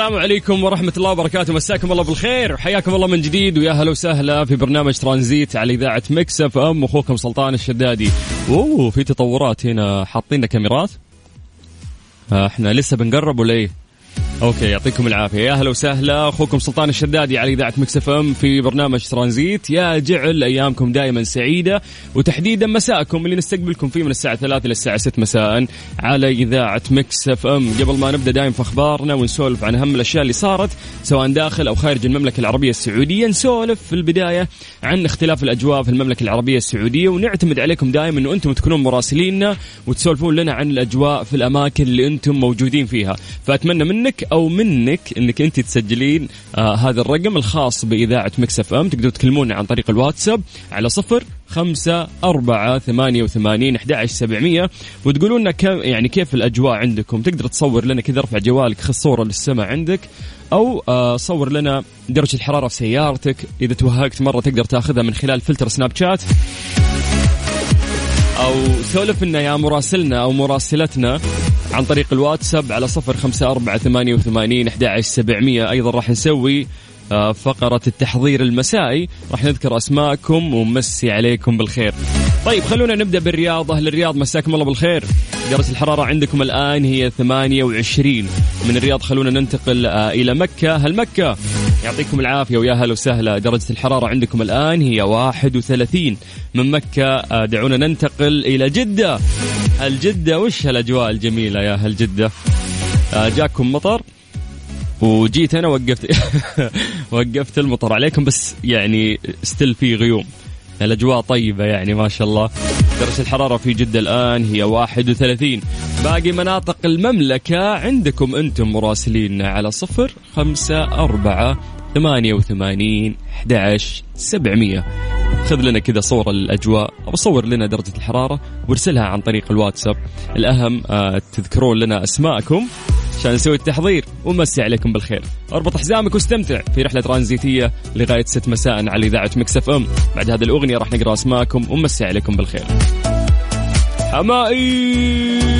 السلام عليكم ورحمة الله وبركاته. مساكم الله بالخير. وحياكم الله من جديد. ويا هلا وسهلا في برنامج ترانزيت على إذاعة Mix FM. أخوكم سلطان الشدادي. أوه في تطورات هنا. حاطين كاميرات؟ آه، إحنا لسه بنقرب ولا إيه؟ okay يعطيكم العافية. يا أهلا وسهلا. أخوكم سلطان الشدادي على إذاعة Mix FM في برنامج ترانزيت. يا جعل أيامكم دائما سعيدة وتحديدا مساءكم اللي نستقبلكم فيه من الساعة 3 إلى الساعة 6 مساء على إذاعة Mix FM. قبل ما نبدأ دائما في أخبارنا ونسولف عن أهم الأشياء اللي صارت سواء داخل أو خارج المملكة العربية السعودية نسولف في البداية عن اختلاف الأجواء في المملكة العربية السعودية ونعتمد عليكم دائما إنه أنتم تكونون مراسليننا وتسولفون لنا عن الأجواء في الأماكن اللي أنتم موجودين فيها. فأتمنى منك أو منك إنك أنت تسجلين آه هذا الرقم الخاص بإذاعة Mix FM. تقدروا تكلمونا عن طريق الواتساب على صفر خمسة أربعة ثمانية وثمانين أحد سبعمية. وتقولوا لنا كم يعني كيف الأجواء عندكم. تقدر تصور لنا كذا ارفع جوالك خذ صورة للسماء عندك. أو آه صور لنا درجة الحرارة في سيارتك. إذا توهقت مرة تقدر تاخذها من خلال فلتر سناب شات. أو سولف لنا يا مراسلنا أو مراسلتنا. عن طريق الواتساب على صفر خمسة أربعة ثمانية وثمانين أحد سبعمية. أيضا راح نسوي آه، فقرة التحضير المسائي. راح نذكر أسماءكم ونمسي عليكم بالخير. طيب خلونا نبدأ بالرياض أهل الرياض مساكم الله بالخير. درجة الحرارة عندكم الآن هي 28 من الرياض خلونا ننتقل آه، إلى مكة. هل مكة يعطيكم العافية ويا هلا وسهلا. درجة الحرارة عندكم الآن هي 31 من مكة آه، دعونا ننتقل إلى جدة. هل جدة؟ وش هالأجواء الجميلة يا هل جدة؟ جاكم مطر؟ وجيت أنا وقفت وقفت المطر عليكم بس يعني ستيل في غيوم. الأجواء طيبة يعني ما شاء الله. درجة الحرارة في جدة الآن هي 31 باقي مناطق المملكة عندكم أنتم مراسلين على صفر خمسة أربعة ثمانية وثمانين أحد سبعمية. خذ لنا كذا صورة للأجواء أو صور لنا درجة الحرارة وأرسلها عن طريق الواتساب. الأهم آه تذكرون لنا أسماءكم عشان نسوي التحضير. ومسي عليكم بالخير. أربط حزامك واستمتع في رحلة ترانزيتية لغاية 6 مساء على إذاعة مكسف أم. بعد هذه الأغنية راح نقرأ أسماءكم ومسي عليكم بالخير. حمائي!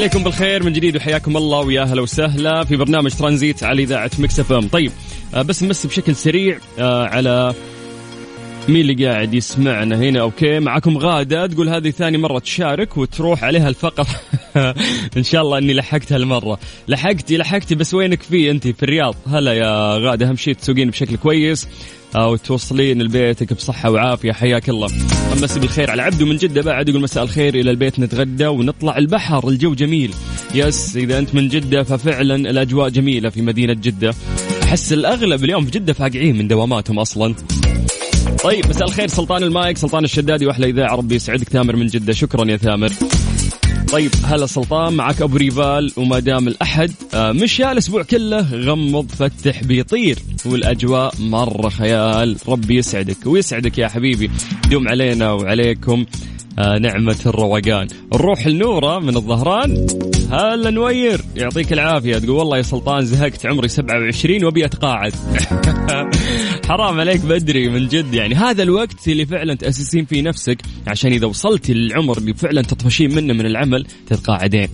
عليكم بالخير من جديد وحياكم الله ويا هلا وسهلا في برنامج ترانزيت على إذاعة Mix FM. طيب آه، بس نمسي بشكل سريع آه، على مين اللي قاعد يسمعنا هنا؟ أوكي معكم غادة تقول هذه ثاني مرة تشارك وتروح عليها الفقرة. ان شاء الله إني لحقت هالمرة. لحقتي لحقتي بس وينك في أنت؟ في الرياض. هلا يا غادة أهم شيء تسوقين بشكل كويس أو توصلين لبيتك بصحة وعافية. حياك الله. امسي بالخير على عبده من جدة بعد يقول مساء الخير إلى البيت نتغدى ونطلع البحر. الجو جميل. يس إذا أنت من جدة ففعلا الأجواء جميلة في مدينة جدة. أحس الأغلب اليوم في جدة فاقعين من دواماتهم أصلا. طيب مساء الخير سلطان المايك سلطان الشدادي واحلى إذاعة ربي. يسعدك تامر من جدة. شكرا يا ثامر طيب هلا سلطان معك أبو ريفال وما دام الأحد. آه، مشى الأسبوع كله غمض فتح بيطير. والأجواء مرة خيال. ربي يسعدك ويسعدك يا حبيبي. دوم علينا وعليكم. نعمة الروقان. نروح لنورة من الظهران. هلا نوير. يعطيك العافية. تقول والله يا سلطان زهقت. عمري 27 وابي أتقاعد. حرام عليك بدري من جد يعني. هذا الوقت اللي فعلا تأسسين فيه نفسك عشان إذا وصلتي للعمر اللي فعلا تطفشين منه من العمل تتقاعدين.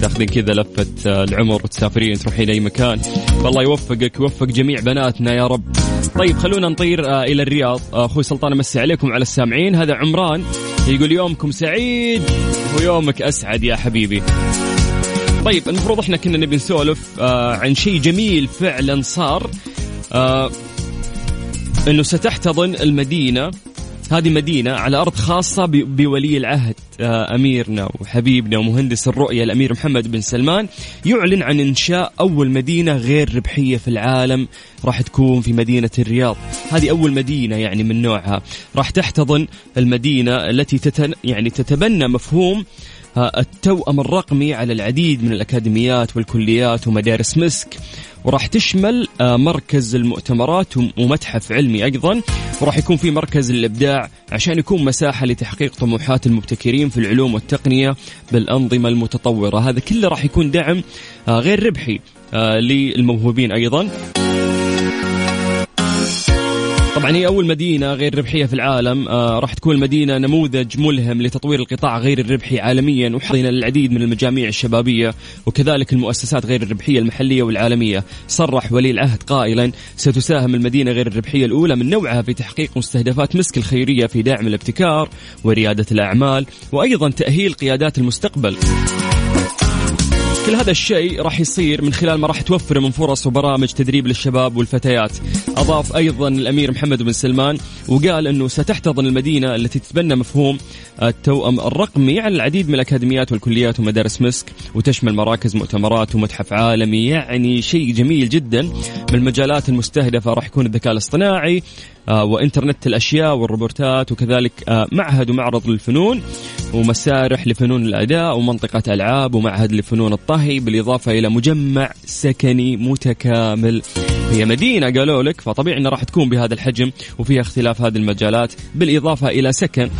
تاخذين كذا لفة آه، العمر وتسافرين تروحين أي مكان. والله يوفقك ويوفق جميع بناتنا يا رب. طيب خلونا نطير آه، إلى الرياض. آه، أخوي سلطان أمسي عليكم على السامعين. هذا عمران يقول يومكم سعيد ويومك أسعد يا حبيبي. طيب المفروض إحنا كنا نبي نسولف آه عن شيء جميل فعلا صار إنه ستحتضن المدينة هذه مدينة على أرض خاصة بولي العهد آه، أميرنا وحبيبنا ومهندس الرؤية الأمير محمد بن سلمان. يعلن عن إنشاء أول مدينة غير ربحية في العالم راح تكون في مدينة الرياض. هذه أول مدينة يعني من نوعها. راح تحتضن المدينة التي تتن يعني تتبنى مفهوم التوأم الرقمي على العديد من الأكاديميات والكليات ومدارس مسك. وراح تشمل آه، مركز المؤتمرات ومتحف علمي أيضا. وراح يكون في مركز الإبداع عشان يكون مساحة لتحقيق طموحات المبتكرين في العلوم والتقنية بالأنظمة المتطورة. هذا كله راح يكون دعم آه، غير ربحي للموهوبين أيضا. طبعا هي أول مدينة غير ربحية في العالم آه راح تكون المدينة نموذج ملهم لتطوير القطاع غير الربحي عالميا وحظينا العديد من المجاميع الشبابية وكذلك المؤسسات غير الربحية المحلية والعالمية. صرح ولي العهد قائلا ستساهم المدينة غير الربحية الأولى من نوعها في تحقيق مستهدفات مسك الخيرية في دعم الابتكار وريادة الأعمال وأيضا تأهيل قيادات المستقبل. كل هذا الشيء راح يصير من خلال ما راح توفر من فرص وبرامج تدريب للشباب والفتيات. أضاف أيضا الأمير محمد بن سلمان وقال أنه ستحتضن المدينة التي تتبنى مفهوم التوأم الرقمي على العديد من الأكاديميات والكليات ومدارس مسك وتشمل مراكز مؤتمرات ومتحف عالمي يعني شيء جميل جدا من المجالات المستهدفة راح يكون الذكاء الاصطناعي آه، وإنترنت الأشياء والروبوتات وكذلك آه، معهد ومعرض للفنون. ومسارح لفنون الأداء ومنطقة ألعاب ومعهد لفنون الطهي بالإضافة إلى مجمع سكني متكامل. هي مدينة قالوا لك فطبيعي إنها راح تكون بهذا الحجم وفيها اختلاف هذه المجالات بالإضافة إلى سكن.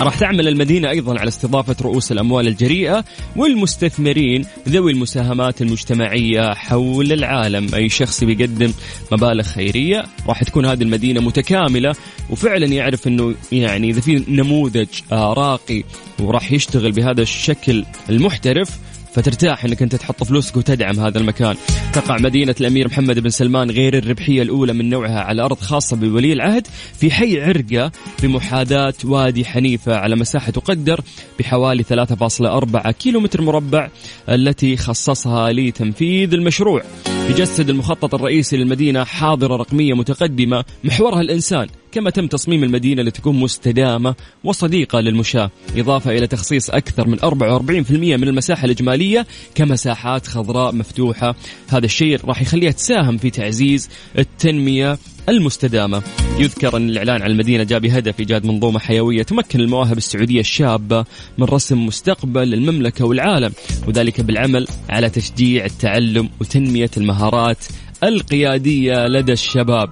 راح تعمل المدينة أيضا على استضافة رؤوس الأموال الجريئة والمستثمرين ذوي المساهمات المجتمعية حول العالم. أي شخص بيقدم مبالغ خيرية راح تكون هذه المدينة متكاملة وفعلا يعرف أنه يعني إذا في نموذج راقي وراح يشتغل بهذا الشكل المحترف فترتاح انك انت تحط فلوسك وتدعم هذا المكان. تقع مدينة الأمير محمد بن سلمان غير الربحية الأولى من نوعها على أرض خاصة بولي العهد في حي عرقة بمحاذاة وادي حنيفة على مساحة تقدر بحوالي 3.4 كيلو متر مربع التي خصصها لتنفيذ المشروع. يجسد المخطط الرئيسي للمدينة حاضرة رقمية متقدمة محورها الإنسان كما تم تصميم المدينة لتكون مستدامة وصديقة للمشاة. إضافة إلى تخصيص أكثر من 44% من المساحة الإجمالية كمساحات خضراء مفتوحة. هذا الشيء راح يخليها تساهم في تعزيز التنمية المستدامة. يذكر أن الإعلان عن المدينة جاء بهدف إيجاد منظومة حيوية تمكن المواهب السعودية الشابة من رسم مستقبل المملكة والعالم وذلك بالعمل على تشجيع التعلم وتنمية المهارات القيادية لدى الشباب.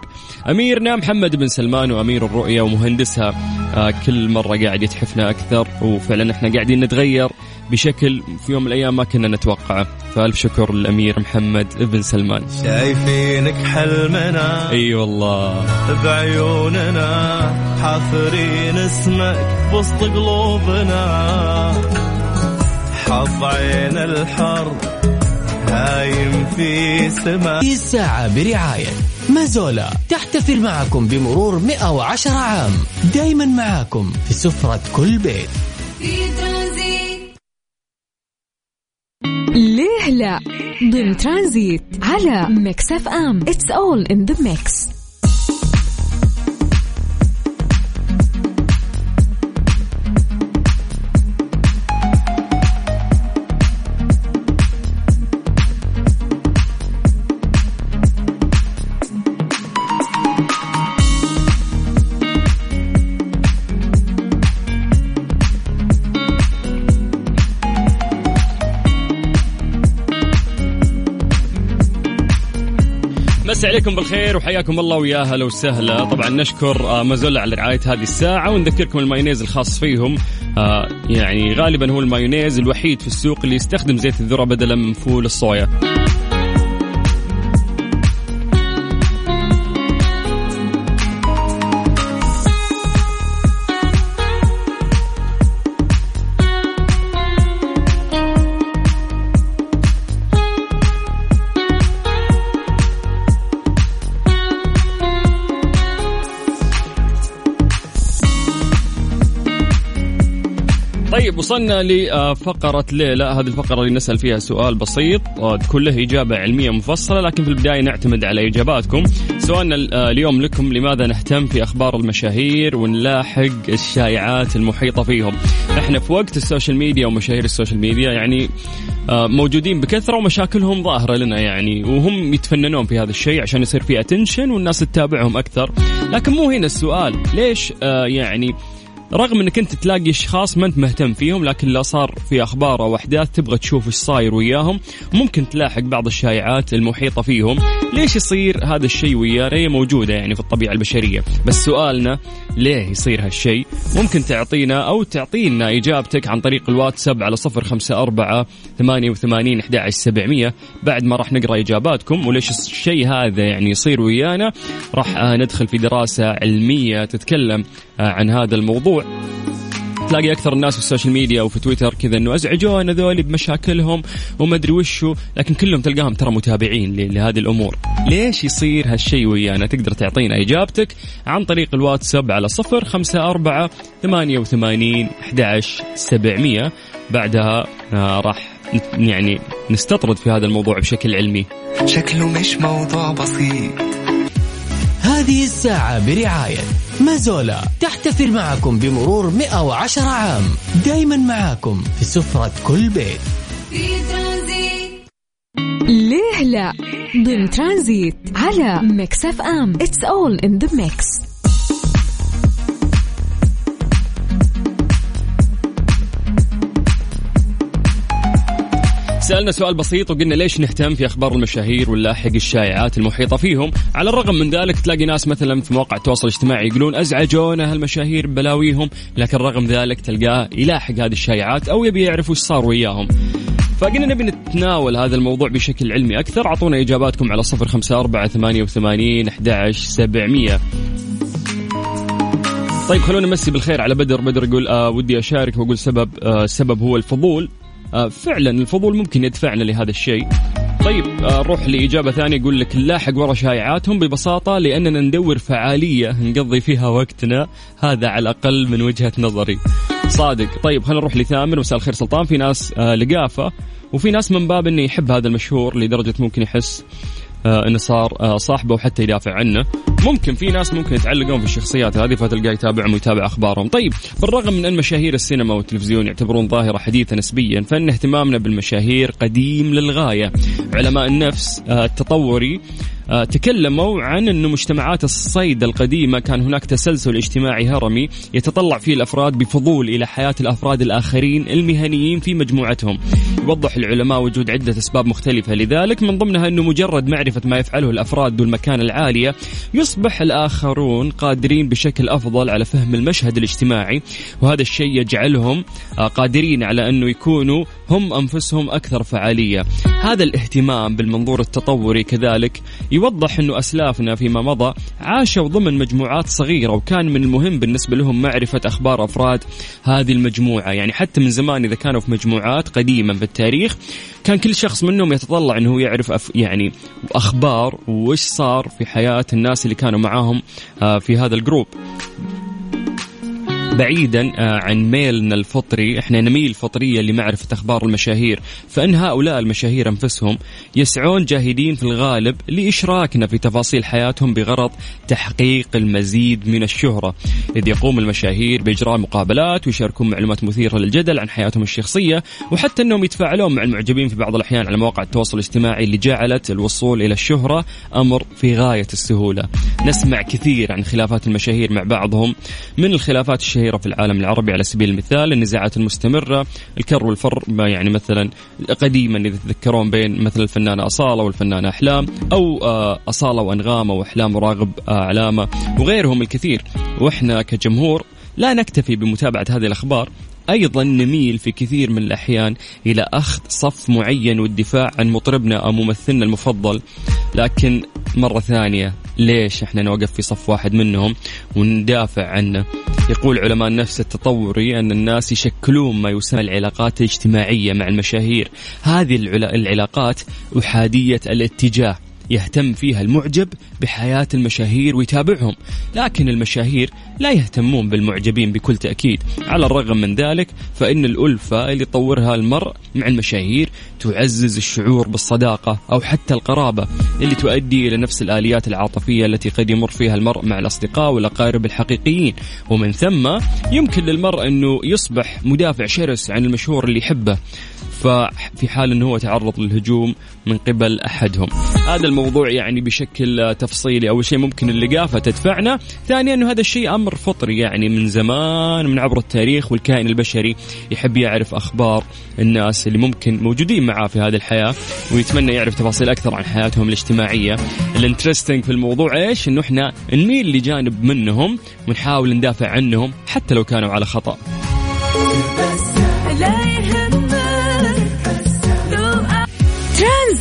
أميرنا محمد بن سلمان وأمير الرؤية ومهندسها. آه، كل مرة قاعد يتحفنا أكثر وفعلا إحنا قاعدين نتغير بشكل في يوم من الأيام ما كنا نتوقعه. فألف شكر للأمير محمد بن سلمان. شايفينك حلمنا. أي أيوة والله. بعيوننا حافرين اسمك بوسط قلوبنا. حظ عين الحرب هايم في سماه. الساعة برعاية مازولا. تحتفل معكم بمرور 110 عام. دايما معاكم في سفرة كل بيت. في ليه لا؟ ضمن ترانزيت على Mix FM. It's all in the mix نمسي عليكم بالخير وحياكم الله ويا هلا وسهلا. طبعا نشكر آه، مازولا على رعاية هذه الساعة ونذكركم المايونيز الخاص فيهم. آه، يعني غالبا هو المايونيز الوحيد في السوق اللي يستخدم زيت الذرة بدلا من فول الصويا. وصلنا لفقرة ليه لا هذه الفقرة اللي نسأل فيها سؤال بسيط آه، تكون له إجابة علمية مفصلة لكن في البداية نعتمد على إجاباتكم. سؤالنا آه، اليوم لكم لماذا نهتم في أخبار المشاهير ونلاحق الشائعات المحيطة فيهم؟ إحنا في وقت ال social media ومشاهير ال social media يعني آه، موجودين بكثرة ومشاكلهم ظاهرة لنا يعني وهم يتفننون في هذا الشيء عشان يصير في attention والناس تتابعهم أكثر. لكن مو هنا السؤال ليش يعني رغم انك انت تلاقي اشخاص ما انت مهتم فيهم لكن لا صار في أخبار أو احداث تبغى تشوف إيش صاير وياهم ممكن تلاحق بعض الشائعات المحيطة فيهم. ليش يصير هذا الشيء ويانا هي موجودة يعني في الطبيعة البشرية. بس سؤالنا ليه يصير هالشيء؟ ممكن تعطينا أو تعطينا إجابتك عن طريق الواتساب على صفر خمسة أربعة ثمانية وثمانين أحد سبعمية. بعد ما راح نقرأ إجاباتكم وليش الشيء هذا يعني يصير ويانا راح آه، ندخل في دراسة علمية تتكلم آه، عن هذا الموضوع تلاقي أكثر الناس في ال social media وفي تويتر كذا إنه أزعجونا ذولي بمشاكلهم وما ادري وشو لكن كلهم تلقاهم ترى متابعين لهذه الأمور. ليش يصير هالشيء ويانا؟ تقدر تعطينا إجابتك عن طريق الواتساب على صفر خمسة أربعة ثمانية وثمانين سبعمية. بعدها آه راح يعني نستطرد في هذا الموضوع بشكل علمي. شكله مش موضوع بسيط؟ هذه الساعة برعاية مازولا تحتفل معكم بمرور 110 عام. دايما معاكم في سفرة كل بيت. ليه لا؟ ضمن ترانزيت على Mix FM. It's all in the mix سألنا سؤال بسيط وقلنا ليش نهتم في أخبار المشاهير ونلاحق الشائعات المحيطة فيهم؟ على الرغم من ذلك تلاقي ناس مثلا في مواقع التواصل الاجتماعي يقولون أزعجونا هالمشاهير بلاويهم لكن رغم ذلك تلقاه يلاحق هذه الشائعات أو يبي يعرف وش صار وياهم. فقلنا نبي نتناول هذا الموضوع بشكل علمي أكثر. أعطونا إجاباتكم على صفر خمسة أربعة ثمانية وثمانين أحد سبعمية. طيب خلونا نمسي بالخير على بدر. بدر يقول آه ودي أشارك وأقول سبب آه السبب هو الفضول. فعلا الفضول ممكن يدفعنا لهذا الشيء. طيب آه، نروح لإجابة ثانية يقول لك نلاحق ورا شائعاتهم ببساطة لأننا ندور فعالية نقضي فيها وقتنا هذا على الأقل من وجهة نظري. صادق. طيب خلينا نروح لثامر. مساء الخير سلطان. في ناس آه، لقافة وفي ناس من باب إنه يحب هذا المشهور لدرجة ممكن يحس آه، إنه صار آه، صاحبه وحتى يدافع عنه. ممكن في ناس ممكن يتعلقون في الشخصيات هذه فتلقاه يتابعهم ويتابع أخبارهم. طيب بالرغم من أن مشاهير السينما والتلفزيون يعتبرون ظاهرة حديثة نسبيا فإن اهتمامنا بالمشاهير قديم للغاية. علماء النفس آه، التطوري آه، تكلموا عن أن مجتمعات الصيد القديمة كان هناك تسلسل اجتماعي هرمي يتطلع فيه الأفراد بفضول إلى حياة الأفراد الآخرين المهنيين في مجموعتهم. يوضح العلماء وجود عدة أسباب مختلفة. لذلك من ضمنها أنه مجرد معرفة ما يفعله الأفراد ذو المكانة العالية يصبح الآخرون قادرين بشكل أفضل على فهم المشهد الاجتماعي. وهذا الشيء يجعلهم آه، قادرين على أنه يكونوا هم أنفسهم أكثر فعالية. هذا الاهتمام بالمنظور التطوري كذلك يوضح أنه أسلافنا فيما مضى عاشوا ضمن مجموعات صغيرة وكان من المهم بالنسبة لهم معرفة أخبار أفراد هذه المجموعة. يعني حتى من زمان إذا كانوا في مجموعات قديمة في التاريخ كان كل شخص منهم يتطلع أنه يعرف أف يعني أخبار وإيش صار في حياة الناس اللي كانوا معاهم آه، في هذا الجروب. بعيدا آه، عن ميلنا الفطري. إحنا نميل فطريا لمعرفة أخبار المشاهير. فإن هؤلاء المشاهير أنفسهم يسعون جاهدين في الغالب لإشراكنا في تفاصيل حياتهم بغرض تحقيق المزيد من الشهرة. إذ يقوم المشاهير بإجراء مقابلات ويشاركون معلومات مثيرة للجدل عن حياتهم الشخصية وحتى أنهم يتفاعلون مع المعجبين في بعض الأحيان على مواقع التواصل الاجتماعي اللي جعلت الوصول إلى الشهرة أمر في غاية السهولة. نسمع كثير عن خلافات المشاهير مع بعضهم. من الخلافات الشهيرة في العالم العربي على سبيل المثال النزاعات المستمرة الكر والفر يعني مثلا قديما إذا تذكرون بين مثل الفنانة أصالة والفنانة أحلام أو آه، أصالة وأنغامة وأحلام وراغب آه، علامة وغيرهم الكثير. وإحنا كجمهور لا نكتفي بمتابعة هذه الأخبار أيضا نميل في كثير من الأحيان إلى أخذ صف معين والدفاع عن مطربنا أو ممثلنا المفضل. لكن مرة ثانية ليش إحنا نوقف في صف واحد منهم وندافع عنه؟ يقول علماء النفس التطوري أن الناس يشكلون ما يسمى العلاقات الاجتماعية مع المشاهير. هذه العلاقات أحادية الاتجاه. يهتم فيها المعجب بحياة المشاهير ويتابعهم. لكن المشاهير لا يهتمون بالمعجبين بكل تأكيد. على الرغم من ذلك فإن الألفة اللي يطورها المرء مع المشاهير تعزز الشعور بالصداقة أو حتى القرابة اللي تؤدي إلى نفس الآليات العاطفية التي قد يمر فيها المرء مع الأصدقاء والأقارب الحقيقيين. ومن ثم يمكن للمرء أنه يصبح مدافع شرس عن المشهور اللي يحبه. ففي حال إنه هو تعرض للهجوم من قبل أحدهم. هذا الموضوع يعني بشكل تفصيلي. أول شيء ممكن اللقافة تدفعنا. ثانيا إنه هذا الشيء أمر فطري يعني من زمان من عبر التاريخ والكائن البشري يحب يعرف أخبار الناس اللي ممكن موجودين معاه في هذه الحياة ويتمنى يعرف تفاصيل أكثر عن حياتهم الاجتماعية. الانترستنج في الموضوع إيش؟ إنه إحنا نميل لجانب منهم ونحاول ندافع عنهم حتى لو كانوا على خطأ.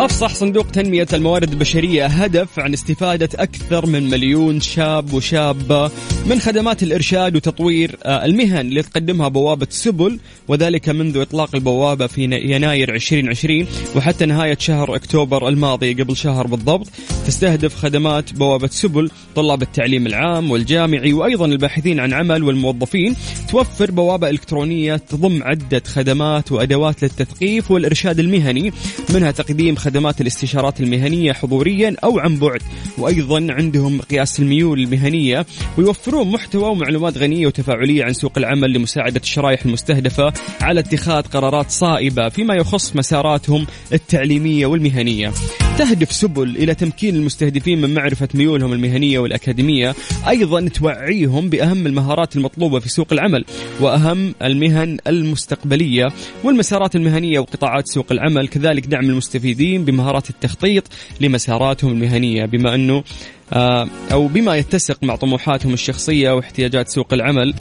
أفصح صندوق تنمية الموارد البشرية هدف عن استفادة أكثر من مليون شاب وشابة من خدمات الإرشاد وتطوير آه، المهن اللي تقدمها بوابة سبل وذلك منذ إطلاق البوابة في يناير 2020 وحتى نهاية شهر أكتوبر الماضي قبل شهر بالضبط تستهدف خدمات بوابة سبل طلاب التعليم العام والجامعي وأيضا الباحثين عن عمل والموظفين توفر بوابة إلكترونية تضم عدة خدمات وأدوات للتثقيف والإرشاد المهني منها تقديم خدمات خدمات الاستشارات المهنية حضوريا أو عن بعد. وأيضا عندهم مقياس الميول المهنية ويوفرون محتوى ومعلومات غنية وتفاعلية عن سوق العمل لمساعدة الشرائح المستهدفة على اتخاذ قرارات صائبة فيما يخص مساراتهم التعليمية والمهنية. تهدف سبل إلى تمكين المستهدفين من معرفة ميولهم المهنية والأكاديمية. أيضا توعيهم بأهم المهارات المطلوبة في سوق العمل وأهم المهن المستقبلية والمسارات المهنية وقطاعات سوق العمل كذلك دعم المستفيدين بمهارات التخطيط لمساراتهم المهنية بما أنه آه، أو بما يتسق مع طموحاتهم الشخصية واحتياجات سوق العمل.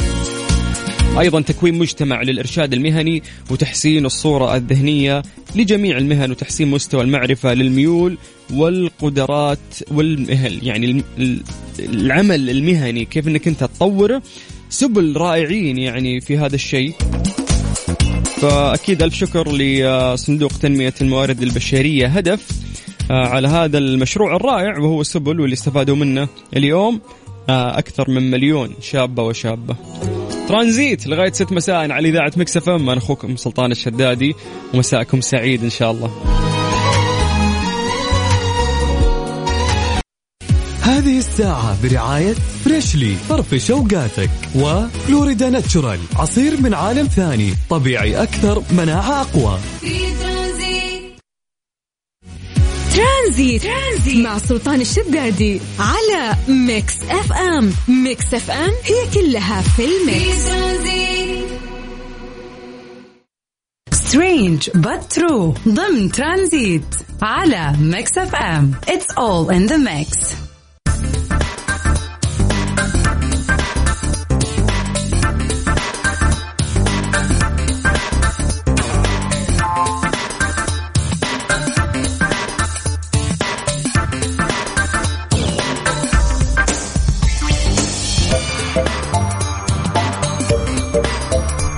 أيضا تكوين مجتمع للإرشاد المهني وتحسين الصورة الذهنية لجميع المهن وتحسين مستوى المعرفة للميول والقدرات والمهل يعني العمل المهني كيف إنك أنت تطوره سبل رائعين يعني في هذا الشيء. فأكيد ألف شكر لصندوق تنمية الموارد البشرية هدف آه، على هذا المشروع الرائع وهو سبل واللي استفادوا منه اليوم آه، أكثر من مليون شاب وشابة. ترانزيت لغاية 6 مساء على إذاعة Mix FM أنا أخوكم سلطان الشدادي ومساءكم سعيد إن شاء الله. هذه الساعة برعاية فريشلي فرفش اوقاتك وفلوريدا ناتشورال عصير من عالم ثاني طبيعي أكثر مناعة أقوى. ترانزيت. ترانزيت مع سلطان الشدادي على Mix FM. Mix FM هي كلها في ال mix. Strange but true ضمن ترانزيت على Mix FM. It's all in the mix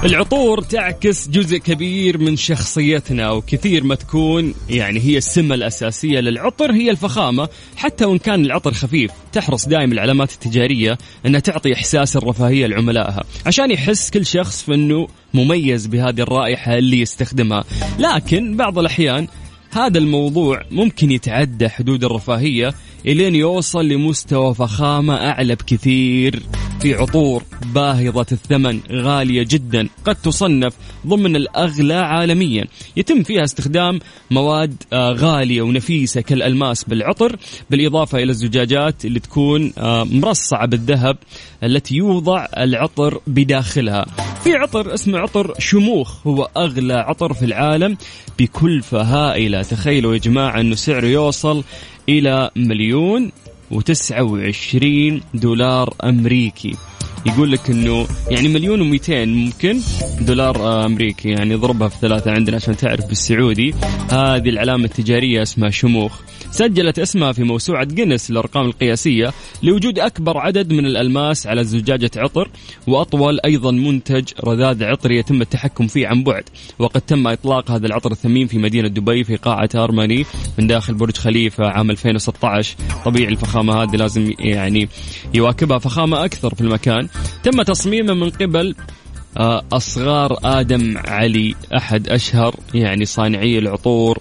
العطور تعكس جزء كبير من شخصيتنا وكثير ما تكون يعني هي السمة الأساسية للعطر هي الفخامة. حتى وإن كان العطر خفيف تحرص دائما العلامات التجارية أنها تعطي إحساس الرفاهية لعملائها عشان يحس كل شخص في أنه مميز بهذه الرائحة اللي يستخدمها. لكن بعض الأحيان هذا الموضوع ممكن يتعدى حدود الرفاهية إلين يوصل لمستوى فخامة أعلى بكثير في عطور باهظة الثمن غالية جدا. قد تصنف ضمن الأغلى عالميا. يتم فيها استخدام مواد آه، غالية ونفيسة كالألماس بالعطر بالإضافة إلى الزجاجات اللي تكون آه، مرصعة بالذهب التي يوضع العطر بداخلها. في عطر اسمه عطر شموخ هو أغلى عطر في العالم بكلفة هائلة. تخيلوا يا جماعة أنه سعره يوصل إلى مليون وتسعة وعشرين دولار أمريكي. يقول لك إنه يعني مليون ومئتين ممكن دولار آه، أمريكي. يعني اضربها في ثلاثة عندنا عشان تعرف بالسعودي. هذه العلامة التجارية اسمها شموخ. سجلت اسمها في موسوعة جينيس للأرقام القياسية لوجود أكبر عدد من الألماس على زجاجة عطر وأطول أيضا منتج رذاذ عطري يتم التحكم فيه عن بعد. وقد تم إطلاق هذا العطر الثمين في مدينة دبي في قاعة أرماني من داخل برج خليفة عام 2016 طبيعي الفخامة هذه لازم يعني يواكبها فخامة أكثر في المكان. تم تصميمه من قبل آه، أصغار آدم علي أحد أشهر يعني صانعي العطور.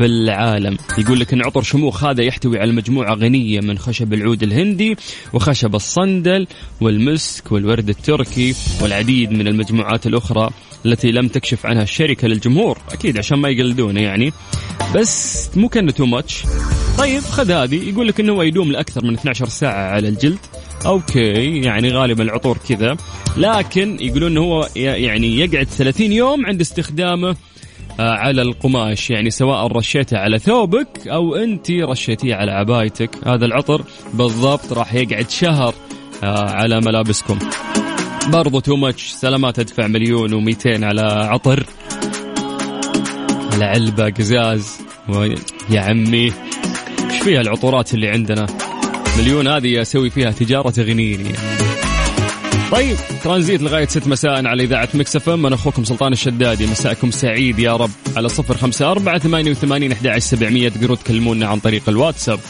في العالم. يقول لك إن عطر شموخ هذا يحتوي على مجموعة غنية من خشب العود الهندي وخشب الصندل والمسك والورد التركي والعديد من المجموعات الأخرى التي لم تكشف عنها الشركة للجمهور. أكيد عشان ما يقلدون يعني. بس مو كأنه too much طيب خذ هذه. يقول لك إنه يدوم لأكثر من 12 ساعة على الجلد. أوكي يعني غالبا العطور كذا. لكن يقولون إنه هو يعني يقعد 30 يوم عند استخدامه على القماش. يعني سواء رشيته على ثوبك أو أنت رشيتيه على عبايتك. هذا العطر بالضبط راح يقعد شهر آه، على ملابسكم. برضو too much سلامات أدفع مليون و200 على عطر. على علبة قزاز. يا عمي إيش فيها العطورات اللي عندنا؟ مليون هذه أسوي فيها تجارة تغنيني يعني. طيب ترانزيت لغاية ست مساء على إذاعة Mix FM. أنا أخوكم سلطان الشدادي. مساءكم سعيد يا رب. على صفر خمسة أربعة ثمانية وثمانين أحد سبعمية. تقدروا تكلمونا عن طريق الواتساب.